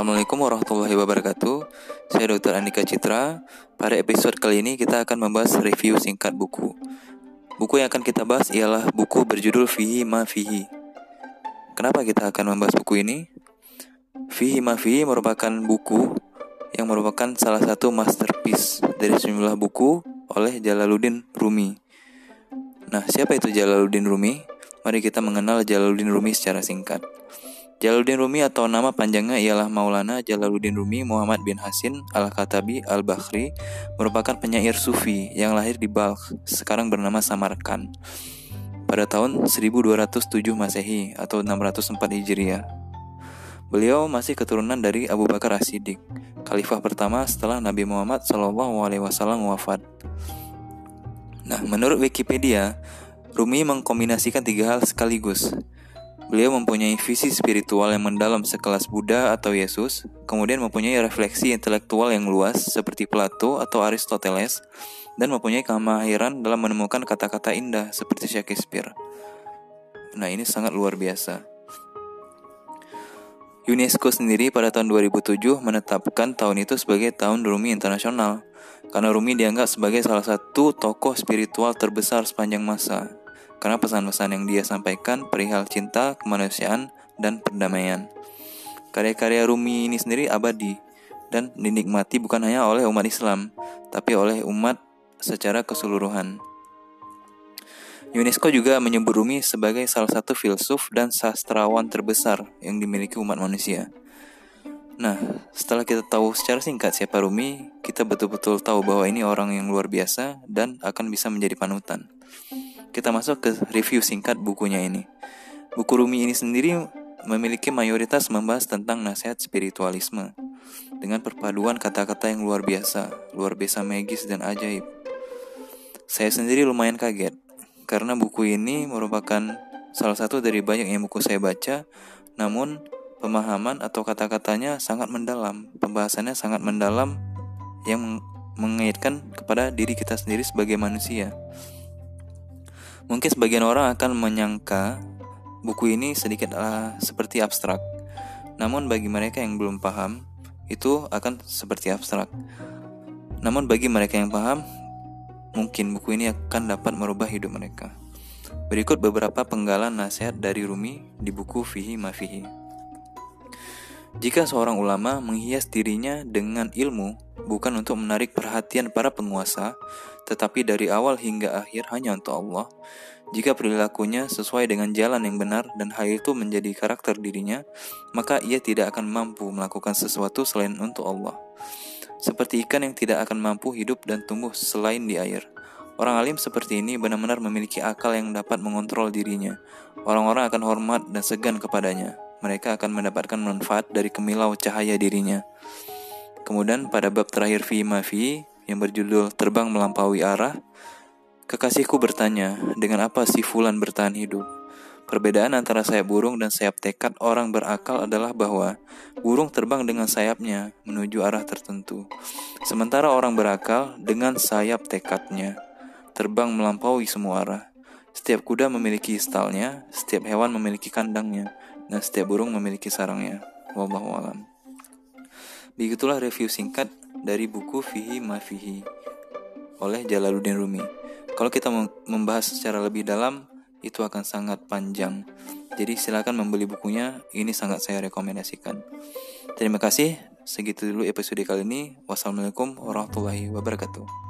Assalamualaikum warahmatullahi wabarakatuh. Saya Dr. Andika Citra. Pada episode kali ini kita akan membahas review singkat buku. Buku yang akan kita bahas ialah buku berjudul Fihi Ma Fihi. Kenapa kita akan membahas buku ini? Fihi Ma Fihi merupakan buku yang merupakan salah satu masterpiece dari sejumlah buku oleh Jalaluddin Rumi. Nah, siapa itu Jalaluddin Rumi? Mari kita mengenal Jalaluddin Rumi secara singkat. Jalaluddin Rumi atau nama panjangnya ialah Maulana Jalaluddin Rumi Muhammad bin Hasin Al-Katabi Al-Bakhri merupakan penyair sufi yang lahir di Balkh, sekarang bernama Samarkand pada tahun 1207 Masehi atau 604 Hijriah. Beliau masih keturunan dari Abu Bakar As-Siddiq, khalifah pertama setelah Nabi Muhammad SAW wafat. Nah, menurut Wikipedia, Rumi mengkombinasikan tiga hal sekaligus, Beliau mempunyai visi spiritual yang mendalam sekelas Buddha atau Yesus, kemudian mempunyai refleksi intelektual yang luas seperti Plato atau Aristoteles, dan mempunyai kemahiran dalam menemukan kata-kata indah seperti Shakespeare. Nah, ini sangat luar biasa. UNESCO sendiri pada tahun 2007 menetapkan tahun itu sebagai Tahun Rumi Internasional, karena Rumi dianggap sebagai salah satu tokoh spiritual terbesar sepanjang masa karena pesan-pesan yang dia sampaikan perihal cinta, kemanusiaan, dan perdamaian. Karya-karya Rumi ini sendiri abadi dan dinikmati bukan hanya oleh umat Islam, tapi oleh umat secara keseluruhan. UNESCO juga menyebut Rumi sebagai salah satu filsuf dan sastrawan terbesar yang dimiliki umat manusia. Nah, setelah kita tahu secara singkat siapa Rumi, kita betul-betul tahu bahwa ini orang yang luar biasa dan akan bisa menjadi panutan. Kita masuk ke review singkat bukunya ini. Buku Rumi ini sendiri memiliki mayoritas membahas tentang nasihat spiritualisme dengan perpaduan kata-kata yang luar biasa, luar biasa magis dan ajaib. Saya sendiri lumayan kaget karena buku ini merupakan salah satu dari banyak yang buku saya baca, namun pemahaman atau kata-katanya sangat mendalam, pembahasannya sangat mendalam yang mengaitkan kepada diri kita sendiri sebagai manusia. Mungkin sebagian orang akan menyangka buku ini sedikit uh, seperti abstrak. Namun bagi mereka yang belum paham, itu akan seperti abstrak. Namun bagi mereka yang paham, mungkin buku ini akan dapat merubah hidup mereka. Berikut beberapa penggalan nasihat dari Rumi di buku Fihi Mafihi. Jika seorang ulama menghias dirinya dengan ilmu bukan untuk menarik perhatian para penguasa, tetapi dari awal hingga akhir hanya untuk Allah. Jika perilakunya sesuai dengan jalan yang benar dan hal itu menjadi karakter dirinya, maka ia tidak akan mampu melakukan sesuatu selain untuk Allah. Seperti ikan yang tidak akan mampu hidup dan tumbuh selain di air. Orang alim seperti ini benar-benar memiliki akal yang dapat mengontrol dirinya. Orang-orang akan hormat dan segan kepadanya. Mereka akan mendapatkan manfaat dari kemilau cahaya dirinya. Kemudian pada bab terakhir fi ma fi yang berjudul Terbang Melampaui Arah, kekasihku bertanya, dengan apa si Fulan bertahan hidup? Perbedaan antara sayap burung dan sayap tekad orang berakal adalah bahwa burung terbang dengan sayapnya menuju arah tertentu, sementara orang berakal dengan sayap tekadnya terbang melampaui semua arah. Setiap kuda memiliki istalnya, setiap hewan memiliki kandangnya, dan setiap burung memiliki sarangnya. Wallahu alam. Begitulah review singkat dari buku Fihi Mafihi oleh Jalaluddin Rumi. Kalau kita membahas secara lebih dalam, itu akan sangat panjang. Jadi silakan membeli bukunya, ini sangat saya rekomendasikan. Terima kasih, segitu dulu episode kali ini. Wassalamualaikum warahmatullahi wabarakatuh.